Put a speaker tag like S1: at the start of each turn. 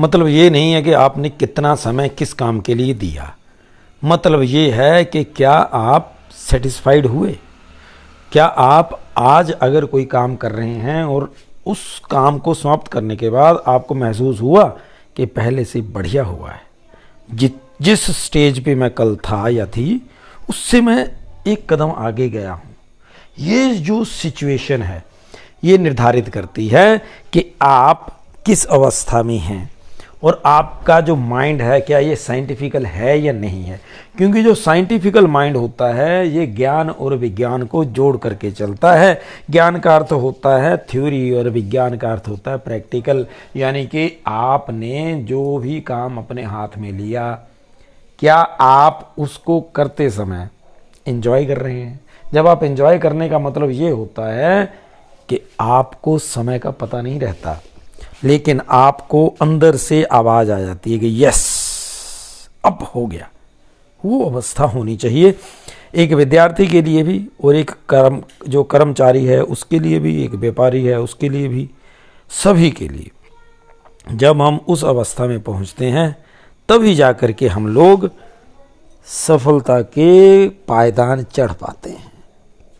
S1: मतलब ये नहीं है कि आपने कितना समय किस काम के लिए दिया। मतलब ये है कि क्या आप सेटिस्फाइड हुए? क्या आप आज अगर कोई काम कर रहे हैं और उस काम को समाप्त करने के बाद आपको महसूस हुआ कि पहले से बढ़िया हुआ है। जि, जिस स्टेज पे मैं कल था या थी उससे मैं एक कदम आगे गया हूँ। ये जो सिचुएशन है ये निर्धारित करती है कि आप किस अवस्था में हैं। और आपका जो माइंड है, क्या ये साइंटिफिकल है या नहीं है? क्योंकि जो साइंटिफिकल माइंड होता है, ये ज्ञान और विज्ञान को जोड़ करके चलता है। ज्ञान का अर्थ होता है थ्योरी और विज्ञान का अर्थ होता है प्रैक्टिकल यानी कि आपने जो भी काम अपने हाथ में लिया, क्या आप उसको करते समय इंजॉय कर रहे हैं? जब आप इंजॉय करने का मतलब ये होता है कि आपको समय का पता नहीं रहता। लेकिन आपको अंदर से आवाज़ आ जाती है कि यस, अब हो गया। वो अवस्था होनी चाहिए। एक विद्यार्थी के लिए भी और एक कर्म, जो कर्मचारी है, उसके लिए भी, एक व्यापारी है, उसके लिए भी, सभी के लिए। जब हम उस अवस्था में पहुँचते हैं, तभी जाकर के हम लोग सफलता के पायदान चढ़ पाते हैं।